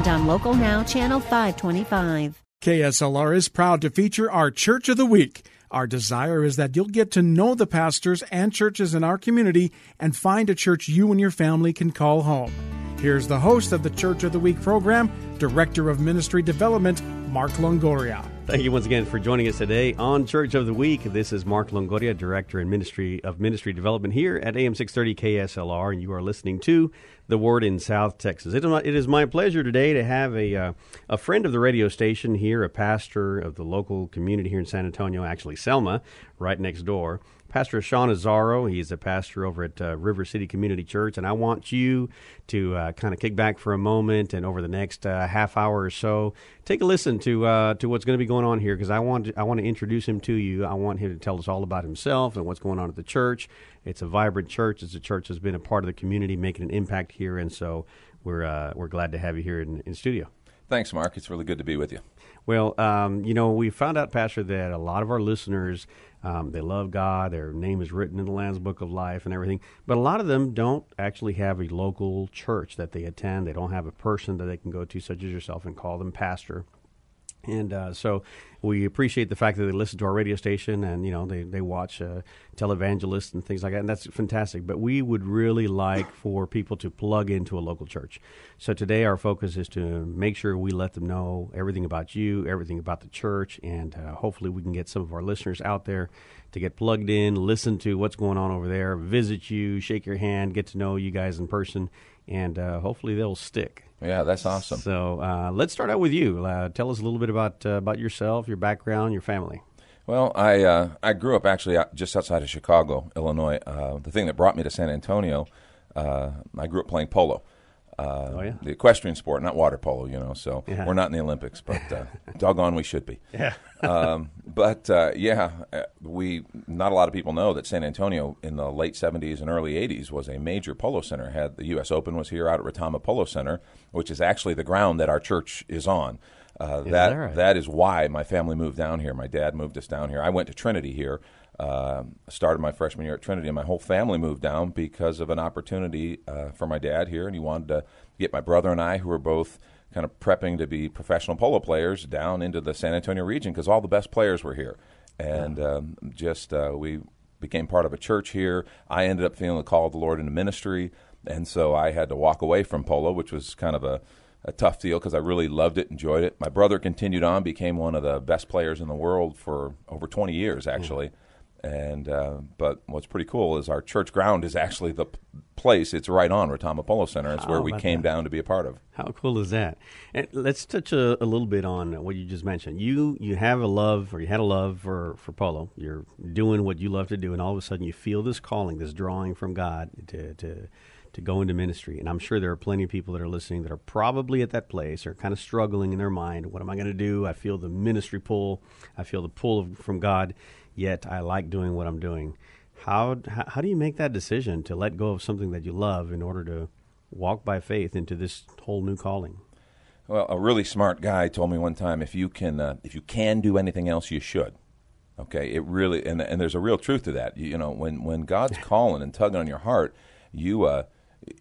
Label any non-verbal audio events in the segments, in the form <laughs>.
and on Local Now, Channel 525. KSLR is proud to feature our Church of the Week. Our desire is that you'll get to know the pastors and churches in our community and find a church you and your family can call home. Here's the host of the Church of the Week program, Director of Ministry Development, Mark Longoria. Thank you once again for joining us today on Church of the Week. This is Mark Longoria, Director and Ministry of Ministry Development here at AM 630 KSLR, and you are listening to The Word in South Texas. It is my, pleasure today to have a, uh, a friend of the radio station here, a pastor of the local community here in San Antonio, actually Selma, right next door. Pastor Sean Azzaro. He's a pastor over at uh, River City Community Church, and I want you to uh, kind of kick back for a moment and over the next uh, half hour or so, take a listen to uh, to what's going to be going on here because I want to, I want to introduce him to you. I want him to tell us all about himself and what's going on at the church. It's a vibrant church. It's a church that's been a part of the community, making an impact here, and so we're uh, we're glad to have you here in, in studio. Thanks, Mark. It's really good to be with you. Well, um, you know, we found out, Pastor, that a lot of our listeners um, they love God. Their name is written in the Lamb's Book of Life and everything. But a lot of them don't actually have a local church that they attend. They don't have a person that they can go to, such as yourself, and call them pastor. And uh, so we appreciate the fact that they listen to our radio station and, you know, they, they watch uh, televangelists and things like that. And that's fantastic. But we would really like for people to plug into a local church. So today our focus is to make sure we let them know everything about you, everything about the church. And uh, hopefully we can get some of our listeners out there to get plugged in, listen to what's going on over there, visit you, shake your hand, get to know you guys in person. And uh, hopefully they'll stick. Yeah, that's awesome. So uh, let's start out with you. Uh, tell us a little bit about uh, about yourself, your background, your family. Well, I uh, I grew up actually just outside of Chicago, Illinois. Uh, the thing that brought me to San Antonio, uh, I grew up playing polo. Oh yeah, the equestrian sport, not water polo, you know. So Yeah. we're not in the Olympics, but <laughs> doggone, we should be. yeah. <laughs> um, but uh, yeah, uh, we not a lot of people know that San Antonio in the late '70s and early '80s was a major polo center. Had the U.S. Open was here out at Retama Polo Center, which is actually the ground that our church is on. Uh, that that right? that is why my family moved down here. My dad moved us down here. I went to Trinity here. Uh, started my freshman year at Trinity, and my whole family moved down because of an opportunity uh, for my dad here, and he wanted to get my brother and I, who were both kind of prepping to be professional polo players, down into the San Antonio region because all the best players were here, and um, just uh, we became part of a church here. I ended up feeling the call of the Lord into ministry, and so I had to walk away from polo, which was kind of a a tough deal because I really loved it, enjoyed it. My brother continued on, became one of the best players in the world for over 20 years, actually. And uh, but what's pretty cool is our church ground is actually the p- place. It's right on Retama Polo Center. It's How where we came that? down to be a part of. How cool is that? And let's touch a, a little bit on what you just mentioned. You you have a love, or you had a love for for polo. You're doing what you love to do, and all of a sudden you feel this calling, this drawing from God to to to go into ministry. And I'm sure there are plenty of people that are listening that are probably at that place, or kind of struggling in their mind. What am I going to do? I feel the ministry pull. I feel the pull of, from God. Yet I like doing what I'm doing. How, how do you make that decision to let go of something that you love in order to walk by faith into this whole new calling? Well, a really smart guy told me one time if you can uh, if you can do anything else, you should. Okay, it really and and there's a real truth to that. You, you know, when when God's calling and tugging on your heart, you uh,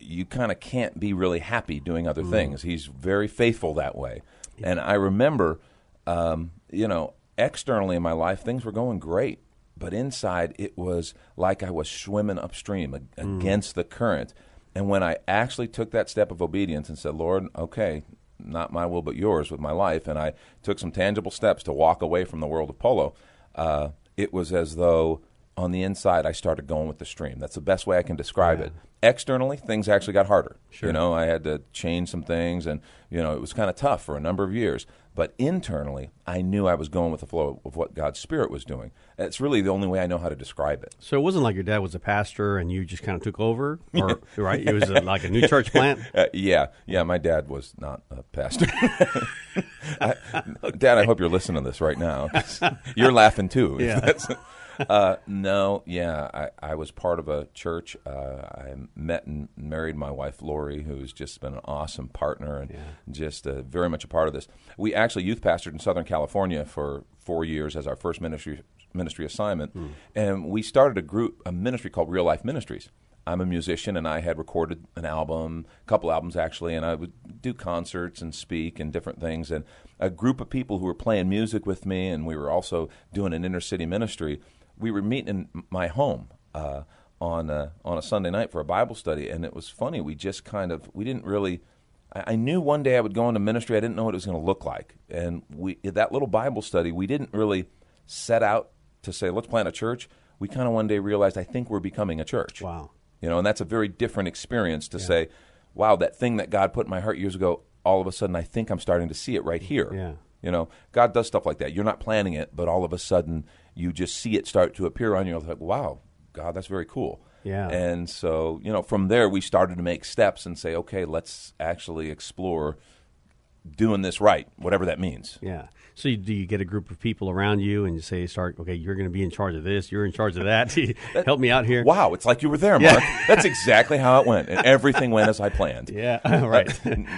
you kind of can't be really happy doing other things. He's very faithful that way. And I remember, um, you know, externally in my life, things were going great, but inside it was like I was swimming upstream ag- against the current. And when I actually took that step of obedience and said, Lord, okay, not my will but yours with my life, and I took some tangible steps to walk away from the world of polo, uh, it was as though on the inside I started going with the stream. That's the best way I can describe it. Externally, things actually got harder. You know, I had to change some things, and you know, it was kind of tough for a number of years. But internally, I knew I was going with the flow of what God's Spirit was doing. It's really the only way I know how to describe it. So it wasn't like your dad was a pastor and you just kind of took over, <laughs> or right? It was a, like a new church <laughs> plant. Uh, yeah, yeah. My dad was not a pastor. <laughs> I, dad, I hope you're listening to this right now. You're laughing too. Yeah. Uh, no, yeah, I, I was part of a church. Uh, I met and married my wife Lori, who's just been an awesome partner and Yeah. just uh, very much a part of this. We actually youth pastored in Southern California for four years as our first ministry ministry assignment, and we started a group, a ministry called Real Life Ministries. I'm a musician, and I had recorded an album, a couple albums actually, and I would do concerts and speak and different things. And a group of people who were playing music with me, and we were also doing an inner city ministry. We were meeting in my home uh, on a, on a Sunday night for a Bible study, and it was funny. We just kind of we didn't really. I I knew one day I would go into ministry. I didn't know what it was going to look like, and we that little Bible study. We didn't really set out to say let's plant a church. We kind of one day realized I think we're becoming a church. Wow. You know, and that's a very different experience to say, wow, that thing that God put in my heart years ago, all of a sudden I think I'm starting to see it right here. Yeah. You know, God does stuff like that. You're not planning it, but all of a sudden you just see it start to appear on you. You're like, wow, God, that's very cool. Yeah. And so, you know, from there we started to make steps and say, okay, let's actually explore doing this right, whatever that means. Yeah. So you, do you get a group of people around you and you say, start, okay, you're going to be in charge of this, you're in charge of <laughs> that. Help me out here. Wow, it's like you were there, Mark. That's exactly how it went. And everything went as I planned. <laughs> Yeah. <laughs> right.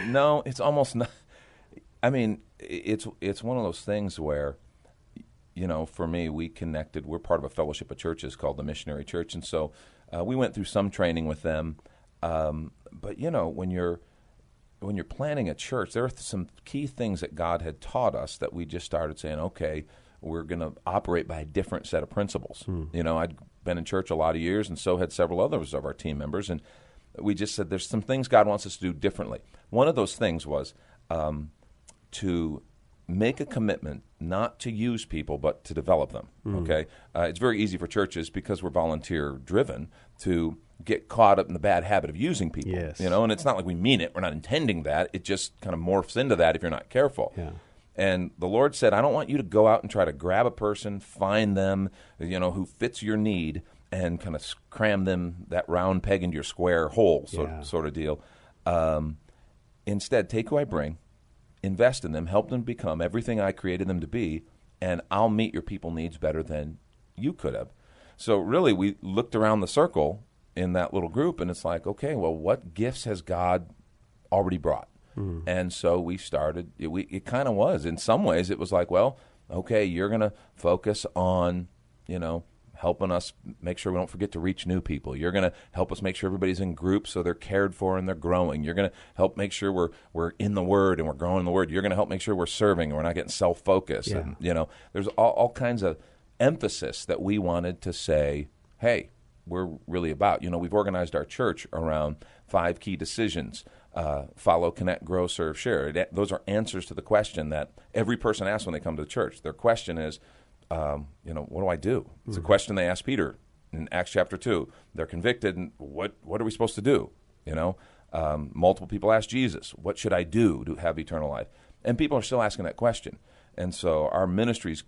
no, it's almost not. I mean, it's it's one of those things where, you know, for me, we connected. We're part of a fellowship of churches called the Missionary Church, and so uh, we went through some training with them. Um, but you know, when you're when you're planning a church, there are some key things that God had taught us that we just started saying, okay, we're going to operate by a different set of principles. You know, I'd been in church a lot of years, and so had several others of our team members, and we just said there's some things God wants us to do differently. One of those things was um, to make a commitment not to use people but to develop them. Okay, uh, it's very easy for churches because we're volunteer driven to get caught up in the bad habit of using people. Yes. You know, and it's not like we mean it. We're not intending that. It just kind of morphs into that if you're not careful. Yeah. And the Lord said, I don't want you to go out and try to grab a person, find them, you know, who fits your need, and kind of cram them that round peg into your square hole, sort, Yeah. sort of deal. Um, instead, take who I bring, invest in them, help them become everything I created them to be, and I'll meet your people needs better than you could have. So really, we looked around the circle in that little group, and it's like, okay, well, what gifts has God already brought? Hmm. And so we started. It, we, it kind of was in some ways. It was like, well, okay, you're going to focus on, you know, helping us make sure we don't forget to reach new people. You're going to help us make sure everybody's in groups so they're cared for and they're growing. You're going to help make sure we're we're in the Word and we're growing in the Word. You're going to help make sure we're serving and we're not getting self focused. Yeah. And you know, there's all, all kinds of emphasis that we wanted to say, hey, we're really about. You know, we've organized our church around five key decisions. Uh, follow, connect, grow, serve, share. It, those are answers to the question that every person asks when they come to the church. Their question is, um, you know, what do I do? It's a question they asked Peter in Acts chapter two. They're convicted, and what what are we supposed to do? You know, um, multiple people ask Jesus, "What should I do to have eternal life?" And people are still asking that question. And so our ministries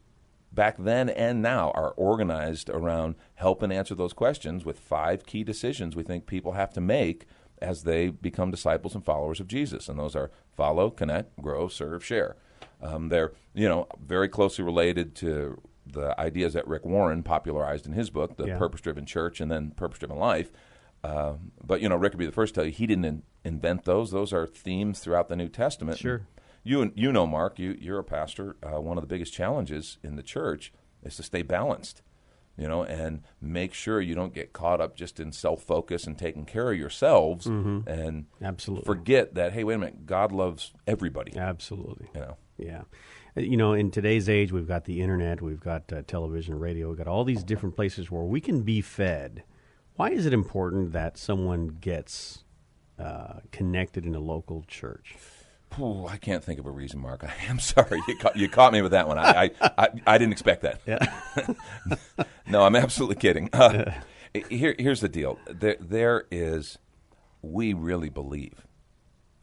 back then and now are organized around helping answer those questions with five key decisions we think people have to make as they become disciples and followers of Jesus. And those are follow, connect, grow, serve, share. Um, they're you know very closely related to the ideas that Rick Warren popularized in his book, The Yeah. Purpose-Driven Church, and then Purpose-Driven Life. Um, but you know, Rick would be the first to tell you he didn't in- invent those. Those are themes throughout the New Testament. Sure. You you know, Mark, you you're a pastor. Uh, one of the biggest challenges in the church is to stay balanced. You know, and make sure you don't get caught up just in self focus and taking care of yourselves, and Absolutely. forget that. Hey, wait a minute, God loves everybody. Absolutely. You know, Yeah. You know, in today's age, we've got the internet, we've got uh, television, radio, we've got all these different places where we can be fed. Why is it important that someone gets uh, connected in a local church? Ooh, I can't think of a reason, Mark. <laughs> I am sorry. You caught, you caught me with that one. I, I, I, I didn't expect that. <laughs> no, I'm absolutely kidding. Uh, here, here's the deal. There, there is, we really believe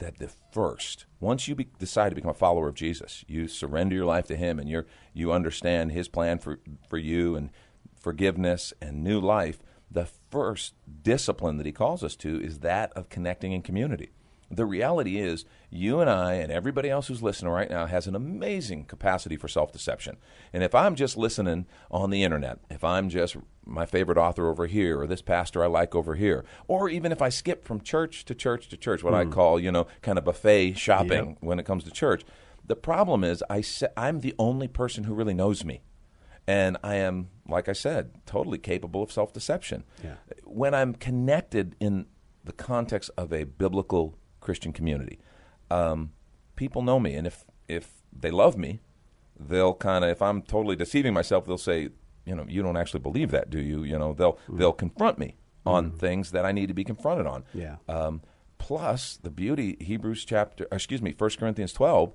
that the first, once you be, decide to become a follower of Jesus, you surrender your life to Him, and you you understand His plan for for you and forgiveness and new life. The first discipline that He calls us to is that of connecting in community. The reality is, you and I and everybody else who's listening right now has an amazing capacity for self deception. And if I'm just listening on the internet, if I'm just my favorite author over here, or this pastor I like over here, or even if I skip from church to church to church, what mm. I hmm. call, you know, kind of buffet shopping yep. when it comes to church, the problem is I I'm the only person who really knows me. And I am, like I said, totally capable of self deception. Yeah. When I'm connected in the context of a biblical Christian community. Um, people know me, and if if they love me, they'll kind of if I'm totally deceiving myself, they'll say, you know, you don't actually believe that, do you? You know, they'll mm. they'll confront me on mm. things that I need to be confronted on. Yeah. Um, plus, the beauty Hebrews chapter, excuse me, First Corinthians twelve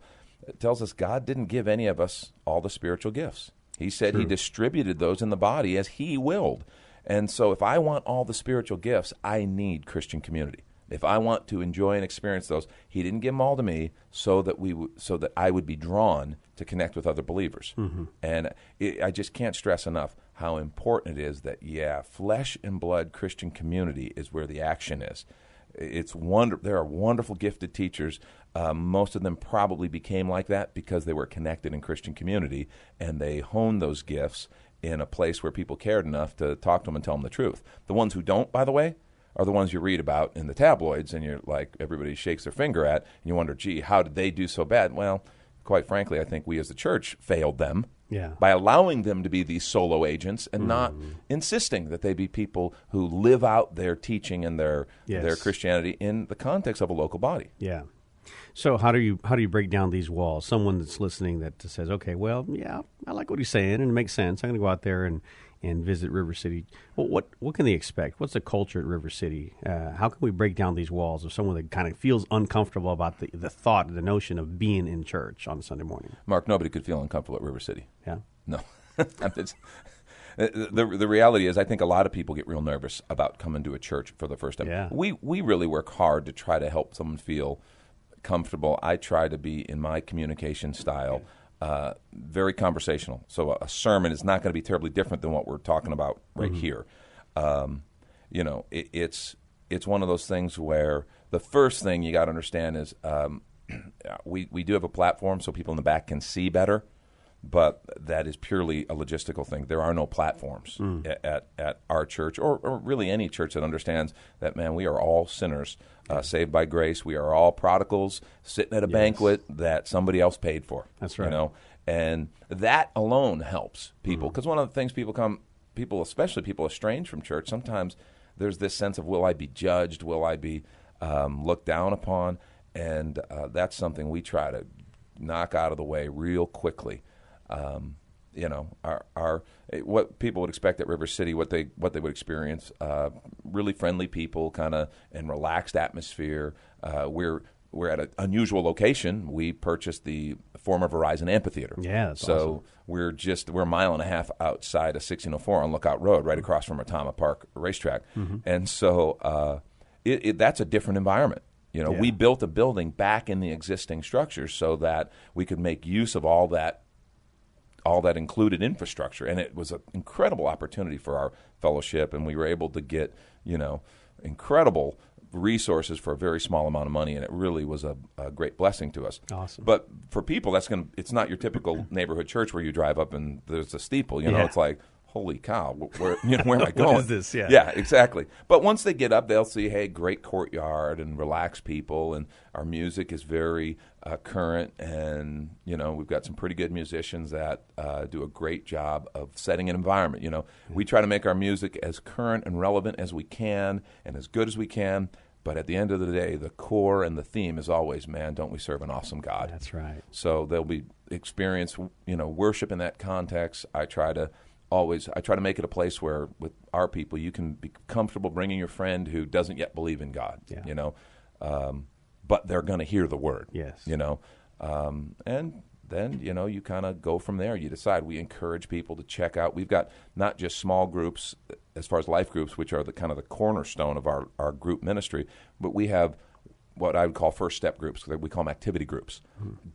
tells us God didn't give any of us all the spiritual gifts. He said True. He distributed those in the body as He willed. And so, if I want all the spiritual gifts, I need Christian community if I want to enjoy and experience those, He didn't give them all to me so that we w- so that I would be drawn to connect with other believers. Mm-hmm. And it, I just can't stress enough how important it is that yeah, flesh and blood Christian community is where the action is. It's wonder. There are wonderful, gifted teachers. Um, most of them probably became like that because they were connected in Christian community and they honed those gifts in a place where people cared enough to talk to them and tell them the truth. The ones who don't, by the way, are the ones you read about in the tabloids, and you're like everybody shakes their finger at, and you wonder, gee, how did they do so bad? Well, quite frankly, I think we as the church failed them yeah. by allowing them to be these solo agents and mm. not insisting that they be people who live out their teaching and their yes. their Christianity in the context of a local body. Yeah. So how do you how do you break down these walls? Someone that's listening that says, "Okay, well, yeah, I like what he's saying, and it makes sense. I'm going to go out there and and visit River City. Well, what what can they expect? What's the culture at River City? Uh, how can we break down these walls of someone that kind of feels uncomfortable about the, the thought, the notion of being in church on Sunday morning? Mark, nobody could feel uncomfortable at River City. Yeah, no. <laughs> the, the reality is, I think a lot of people get real nervous about coming to a church for the first time. Yeah. We we really work hard to try to help someone feel comfortable. I try to be in my communication style. Okay uh, very conversational. So a, a sermon is not going to be terribly different than what we're talking about right mm-hmm. here. Um, you know, it, it's it's one of those things where the first thing you got to understand is um, <clears throat> we we do have a platform so people in the back can see better, but that is purely a logistical thing. There are no platforms mm. at, at, at our church or, or really any church that understands that man we are all sinners uh, saved by grace. We are all prodigals sitting at a yes. banquet that somebody else paid for. That's right. You know, and that alone helps people because mm-hmm. one of the things people come, people especially people estranged from church, sometimes there's this sense of will I be judged? Will I be um, looked down upon? And uh, that's something we try to knock out of the way real quickly. Um, you know, our, our what people would expect at River City, what they what they would experience. Uh, really friendly people, kind of and relaxed atmosphere. Uh, we're we're at an unusual location. We purchased the former Verizon Amphitheater. Yeah, so awesome. we're just we're a mile and a half outside of 1604 on Lookout Road, right across from Retama Park Racetrack, mm-hmm. and so uh, it, it, that's a different environment. You know, yeah. we built a building back in the existing structure so that we could make use of all that all that included infrastructure, and it was an incredible opportunity for our fellowship, and we were able to get you know incredible resources for a very small amount of money, and it really was a, a great blessing to us. Awesome. But for people, that's going to it's not your typical neighborhood church where you drive up and there's a steeple. You know, yeah. it's like holy cow, where, <laughs> you know, where am I going? what is this? Yeah. Yeah, exactly. But once they get up, they'll see, hey, great courtyard and relaxed people, and our music is very uh, current, and you know, we've got some pretty good musicians that uh, do a great job of setting an environment. You know, we try to make our music as current and relevant as we can, and as good as we can. But at the end of the day, the core and the theme is always, man, don't we serve an awesome God? That's right. So they'll be experience, you know, worship in that context. I try to always I try to make it a place where with our people you can be comfortable bringing your friend who doesn't yet believe in God. Yeah. You know, um, but they're going to hear the word. Yes. You know, um, and then you know you kind of go from there. You decide. We encourage people to check out. We've got not just small groups as far as life groups, which are the kind of the cornerstone of our our group ministry, but we have what I would call first step groups. We call them activity groups.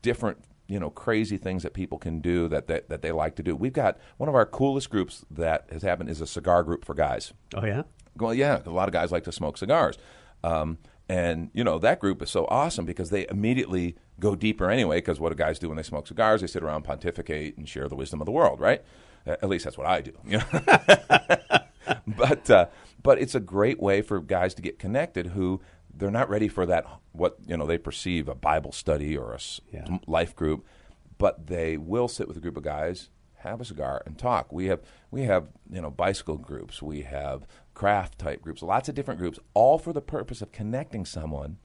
Different, you know, crazy things that people can do that, that that they like to do. We've got one of our coolest groups that has happened is a cigar group for guys. Oh yeah. Well, yeah, a lot of guys like to smoke cigars. Um, and you know that group is so awesome because they immediately go deeper anyway. Because what do guys do when they smoke cigars? They sit around, pontificate, and share the wisdom of the world, right? At least that's what I do. You <laughs> know? <laughs> but uh, but it's a great way for guys to get connected who they're not ready for that what you know they perceive a Bible study or a Yeah. life group, but they will sit with a group of guys, have a cigar, and talk. We have we have you know bicycle groups, we have craft type groups, lots of different groups, all for the purpose of connecting someone,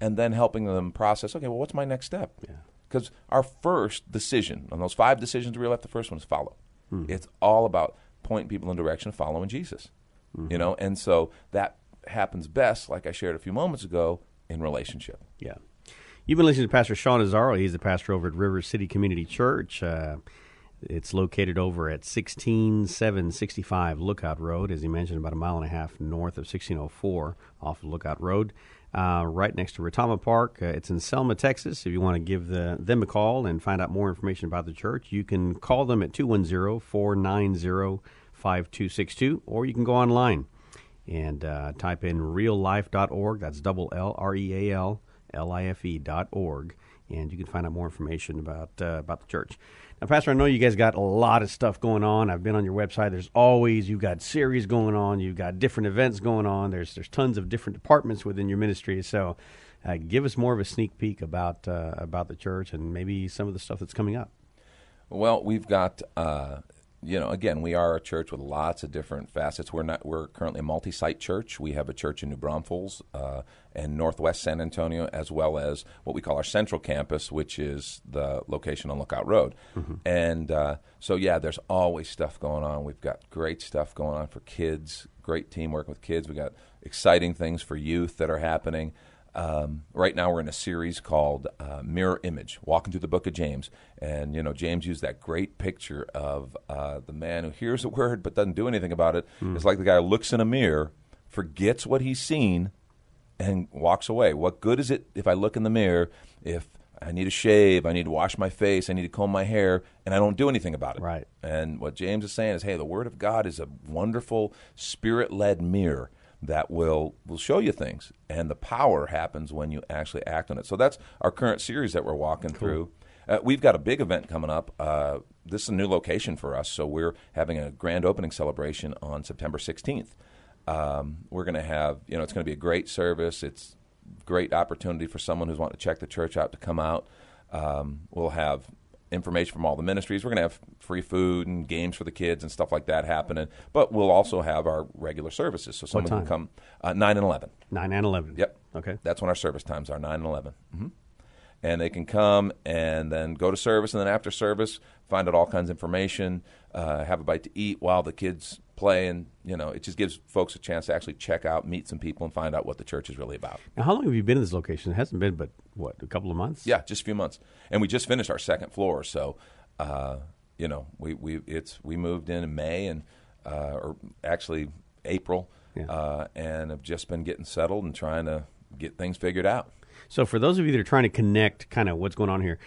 and then helping them process. Okay, well, what's my next step? Yeah. Because our first decision on those five decisions we left, the first one is follow. Hmm. It's all about pointing people in the direction of following Jesus. You mm-hmm. know, and so that happens best, like I shared a few moments ago, in relationship. Yeah. You've been listening to Pastor Sean Azaro. He's the pastor over at River City Community Church. Uh, it's located over at 16765 Lookout Road, as he mentioned, about a mile and a half north of 1604 off of Lookout Road, uh, right next to Retama Park. Uh, it's in Selma, Texas. If you want to give the, them a call and find out more information about the church, you can call them at 210 490 5262, or you can go online and uh, type in reallife.org. That's double L R E A L L I F E dot org, and you can find out more information about uh, about the church. Now, Pastor, I know you guys got a lot of stuff going on. I've been on your website. There's always you've got series going on. You've got different events going on. There's there's tons of different departments within your ministry. So, uh, give us more of a sneak peek about uh, about the church and maybe some of the stuff that's coming up. Well, we've got, uh, you know, again, we are a church with lots of different facets. We're not. We're currently a multi-site church. We have a church in New Braunfels uh, and Northwest San Antonio, as well as what we call our central campus, which is the location on Lookout Road. And uh, so, yeah, there's always stuff going on. We've got great stuff going on for kids. Great teamwork with kids. We got exciting things for youth that are happening. Um, right now, we're in a series called uh, Mirror Image, walking through the book of James. And, you know, James used that great picture of uh, the man who hears a word but doesn't do anything about it. It's like the guy who looks in a mirror, forgets what he's seen, and walks away. What good is it if I look in the mirror if I need to shave, I need to wash my face, I need to comb my hair, and I don't do anything about it? Right. And what James is saying is, hey, the Word of God is a wonderful spirit-led mirror that will will show you things, and the power happens when you actually act on it. So that's our current series that we're walking through. Uh, we've got a big event coming up. Uh, this is a new location for us, so we're having a grand opening celebration on September 16th. Um, we're going to have, you know, it's going to be a great service. It's great opportunity for someone who's wanting to check the church out to come out. Um, we'll have information from all the ministries. We're going to have free food and games for the kids and stuff like that happening. But we'll also have our regular services, so someone can come uh, nine and eleven. Nine and eleven. Yep. Okay. That's when our service times are, 9 and 11. hmm And they can come and then go to service, and then after service, find out all kinds of information, uh, have a bite to eat while the kids play. And, you know, it just gives folks a chance to actually check out, meet some people, and find out what the church is really about. Now, how long have you been in this location? It hasn't been, but what, a couple of months? Yeah, just a few months. And we just finished our second floor. So, uh, you know, we, we, it's, we moved in in May and, uh, or actually April, Yeah. uh, and have just been getting settled and trying to get things figured out. So, for those of you that are trying to connect kind of what's going on here,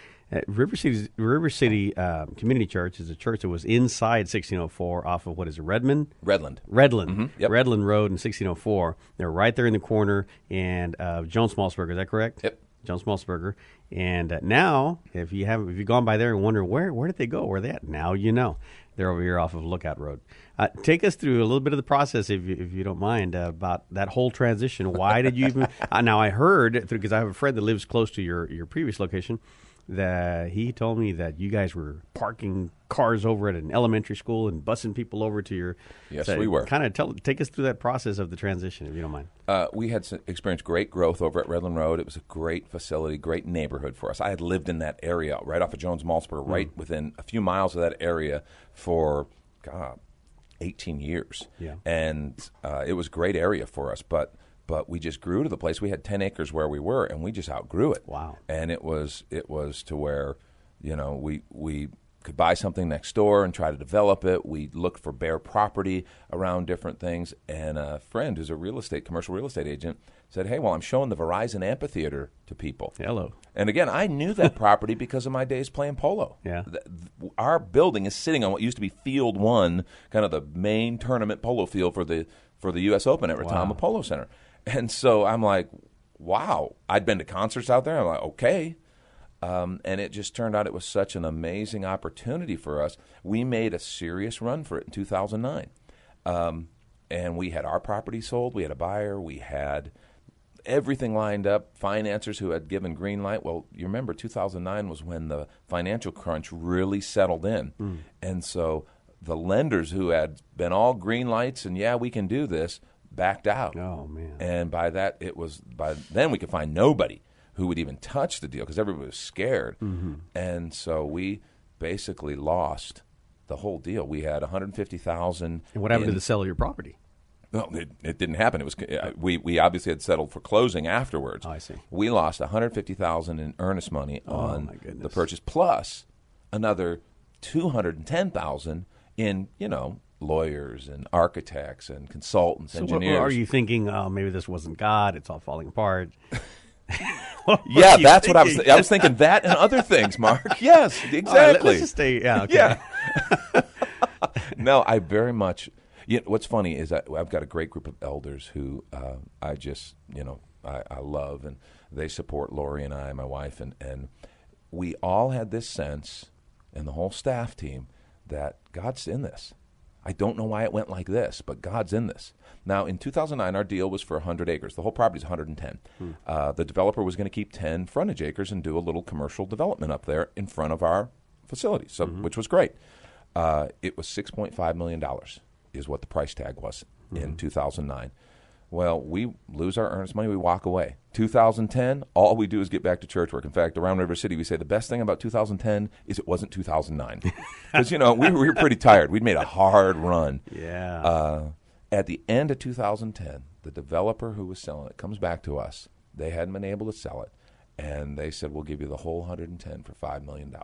River City River City uh, Community Church is a church that was inside 1604 off of what is it, Redmond? Redland. Redland, Mm-hmm. yep. Redland Road in 1604. They're right there in the corner, and uh, Jones Maltsberger. Is that correct? Yep. Jones Maltsberger. And uh, now, if you have if you've gone by there and wonder where where did they go, where are they at? Now you know they're over here off of Lookout Road. Uh, take us through a little bit of the process, if you, if you don't mind, uh, about that whole transition. Why did you even? <laughs> uh, now I heard because I have a friend that lives close to your your previous location that he told me that you guys were parking cars over at an elementary school and busing people over to your. Yes, we were. Kind of tell take us through that process of the transition, if you don't mind. Uh, we had experienced great growth over at Redland Road. It was a great facility, great neighborhood for us. I had lived in that area right off of Jones Maltsberger, right within a few miles of that area for, God, 18 years. Yeah. And uh, it was a great area for us, but but we just grew to the place. We had 10 acres where we were, and we just outgrew it. Wow. And it was it was to where, you know, we we could buy something next door and try to develop it. We looked for bare property around different things. And a friend who's a real estate, commercial real estate agent, said, Hey, well, I'm showing the Verizon Amphitheater to people. Hello. And again, I knew that property because of my days playing polo. <laughs> Yeah. Our building is sitting on what used to be Field One, kind of the main tournament polo field for the for the U.S. Open at Retama Polo Center. And so I'm like, wow. I'd been to concerts out there. I'm like, okay. Um, and it just turned out it was such an amazing opportunity for us. We made a serious run for it in 2009. Um, and we had our property sold. We had a buyer. We had everything lined up, financiers who had given green light. Well, you remember 2009 was when the financial crunch really settled in. And so the lenders who had been all green lights and yeah, we can do this, backed out. Oh, man. And by that it was by then we could find nobody who would even touch the deal because everybody was scared. And so we basically lost the whole deal. We had 150,000 And what happened to the sale of your property? well, it, it didn't happen. It was uh, we we obviously had settled for closing afterwards. Oh, I see. We lost one hundred fifty thousand in earnest money Oh, on the purchase, plus another two hundred and ten thousand in you know lawyers and architects and consultants, So what, engineers. are you thinking? Oh, maybe this wasn't God. It's all falling apart. <laughs> <laughs> Yeah, that's what I was. thinking? I was thinking that and other things, Mark. <laughs> Yes, right, exactly. let, us just stay. Yeah. Okay. Yeah. no, I very much. You know, what's funny is I, I've got a great group of elders who uh, I just, you know, I, I love, and they support Lori and I, my wife, and and we all had this sense, and the whole staff team, that God's in this. I don't know why it went like this, but God's in this. Now, in 2009, our deal was for 100 acres. The whole property is 110. Uh, the developer was going to keep 10 frontage acres and do a little commercial development up there in front of our facility, so which was great. Uh, it was 6.5 million dollars is what the price tag was in 2009. Well, we lose our earnest money, we walk away. 2010, all we do is get back to church work. In fact, around River City, we say the best thing about 2010 is it wasn't 2009. Because, <laughs> you know, we, we were pretty tired. We'd made a hard run. Yeah. Uh, at the end of 2010, the developer who was selling it comes back to us. They hadn't been able to sell it. And they said, we'll give you the whole 110 for $5 million.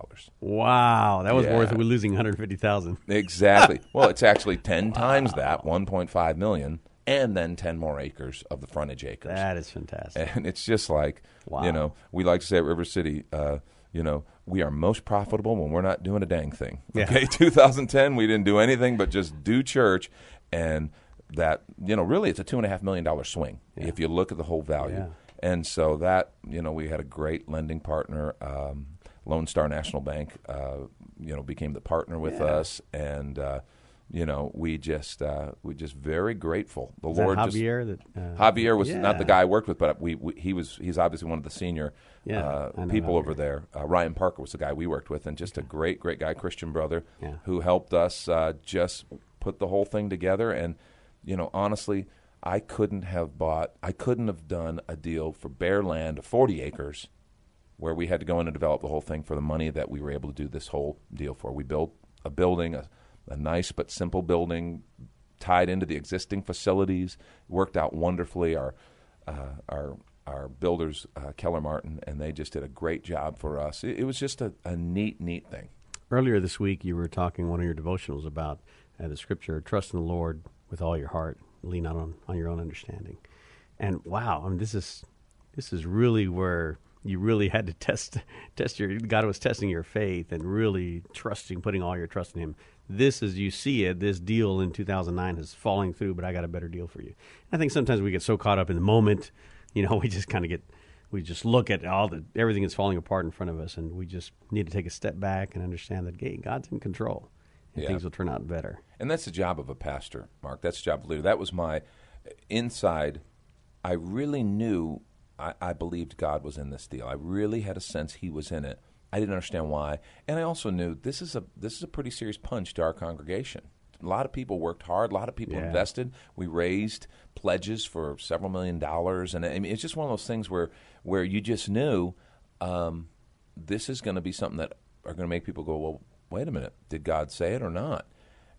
wow, that was Yeah. worth losing 150,000. Exactly. well, it's actually 10 times that, 1.5 million, and then 10 more acres of the frontage acres. That is fantastic. and it's just like, Wow. you know, we like to say at River City, uh, you know, we are most profitable when we're not doing a dang thing. <laughs> Yeah. Okay, <laughs> 2010, we didn't do anything but just do church, and that, you know, really it's a two and a half million dollar swing if you look at the whole value. Yeah. And so that, you know, we had a great lending partner, um, Lone Star National Bank, uh, you know, became the partner with us, and uh, you know, we just uh, we just very grateful. The Is that Lord just Javier that uh, Javier was not the guy I worked with, but we, we he was he's obviously one of the senior Yeah, uh, people over there. Uh, Ryan Parker was the guy we worked with, and just a great great guy, Christian brother, Yeah. who helped us uh, just put the whole thing together. And you know, honestly, I couldn't have bought, I couldn't have done a deal for bare land of forty acres, where we had to go in and develop the whole thing for the money that we were able to do this whole deal for. We built a building, a, a nice but simple building, tied into the existing facilities. Worked out wonderfully. Our uh, our our builders, uh, Keller Martin, and they just did a great job for us. It, it was just a, a neat, neat thing. Earlier this week, you were talking one of your devotionals about uh, the scripture, trust in the Lord with all your heart, lean not on, on your own understanding. And wow, I mean, this is this is really where you really had to <laughs> test test your God was testing your faith and really trusting, putting all your trust in Him. This, as you see it, this deal in 2009 is falling through, but I got a better deal for you. I think sometimes we get so caught up in the moment, you know, <laughs> we just kind of get we just look at all the everything is falling apart in front of us, and we just need to take a step back and understand that hey, God's in control, and Yeah. things will turn out better. And that's the job of a pastor, Mark. That's the job of a leader. That was my inside. I really knew, I, I believed God was in this deal. I really had a sense He was in it. I didn't understand why, and I also knew this is a this is a pretty serious punch to our congregation. A lot of people worked hard. A lot of people Yeah. invested. We raised pledges for several million dollars, and I mean, it's just one of those things where where you just knew um, this is going to be something that are going to make people go, well, wait a minute, did God say it or not?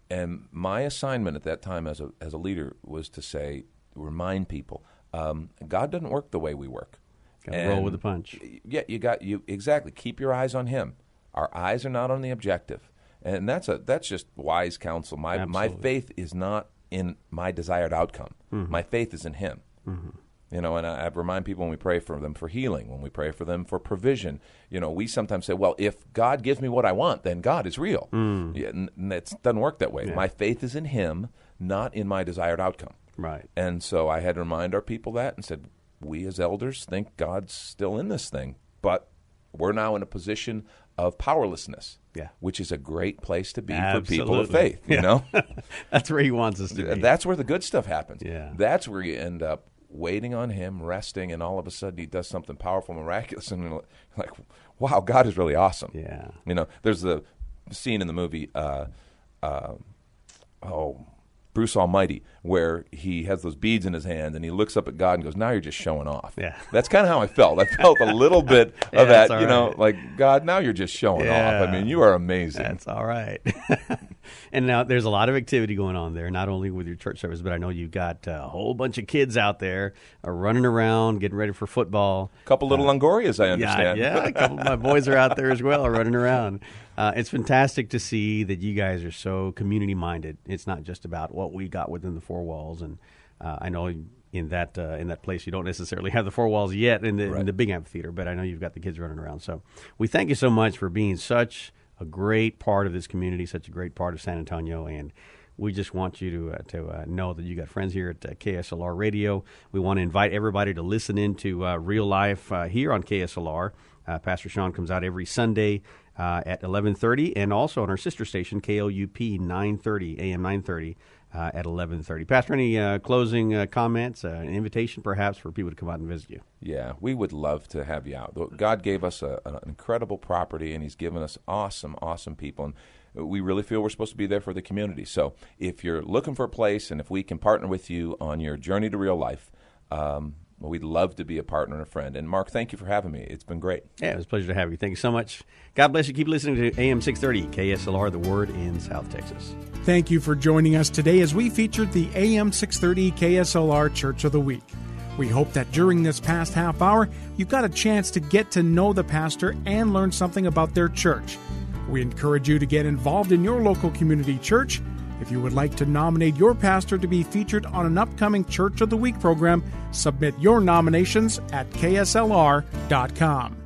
And my assignment at that time as a as a leader was to say, remind people, um, God doesn't work the way we work. Gotta roll with the punch. Yeah, you got you exactly. Keep your eyes on Him. Our eyes are not on the objective. and that's a that's just wise counsel. My my faith is not in my desired outcome. Mm-hmm. My faith is in Him. Mm-hmm. You know, and I, I remind people when we pray for them for healing, when we pray for them for provision. You know, we sometimes say, "Well, if God gives me what I want, then God is real." Mm. Yeah, and and it doesn't work that way. My faith is in Him, not in my desired outcome. Right. And so I had to remind our people that and said, we as elders think God's still in this thing, but we're now in a position of powerlessness. Yeah. Which is a great place to be for people of faith, you Yeah. know? <laughs> That's where he wants us to be. That's where the good stuff happens. Yeah. That's where you end up waiting on him, resting, and all of a sudden he does something powerful, miraculous, and you're like, wow, God is really awesome. Yeah. You know, there's the scene in the movie, uh, uh, oh, Bruce Almighty, where he has those beads in his hand and he looks up at God and goes, "Now you're just showing off." Yeah. that's kind of how I felt. I felt a little bit <laughs> of that's that, you know, right. like God, now you're just showing Yeah. off. I mean, you are amazing. That's all right. <laughs> and now there's a lot of activity going on there, not only with your church service, but I know you've got a whole bunch of kids out there uh, running around, getting ready for football. a couple little Longorias, I Yeah, understand. yeah. A couple of my <laughs> boys are out there as well, running around. Uh, it's fantastic to see that you guys are so community minded. It's not just about what we got within the four walls, and uh, I know in that uh, in that place you don't necessarily have the four walls yet in the, in the big amphitheater, but I know you've got the kids running around. So we thank you so much for being such a great part of this community, such a great part of San Antonio, and we just want you to uh, to uh, know that you got friends here at uh, KSLR Radio. We want to invite everybody to listen into uh, real life uh, here on KSLR. Uh, Pastor Sean comes out every Sunday uh, at 11:30, and also on our sister station KLUP 9:30 AM 9:30 uh, at 11:30. Pastor, any uh, closing uh, comments? Uh, an invitation, perhaps, for people to come out and visit you. Yeah, we would love to have you out. God gave us a, an incredible property, and He's given us awesome, awesome people. And we really feel we're supposed to be there for the community. So if you're looking for a place, and if we can partner with you on your journey to real life, um, well, we'd love to be a partner and a friend. And Mark, thank you for having me. It's been great. Yeah, it was a pleasure to have you. Thank you so much. God bless you. Keep listening to AM 630 KSLR, the Word in South Texas. Thank you for joining us today as we featured the AM 630 KSLR Church of the Week. We hope that during this past half hour, you've got a chance to get to know the pastor and learn something about their church. We encourage you to get involved in your local community church. If you would like to nominate your pastor to be featured on an upcoming Church of the Week program, submit your nominations at kslr.com.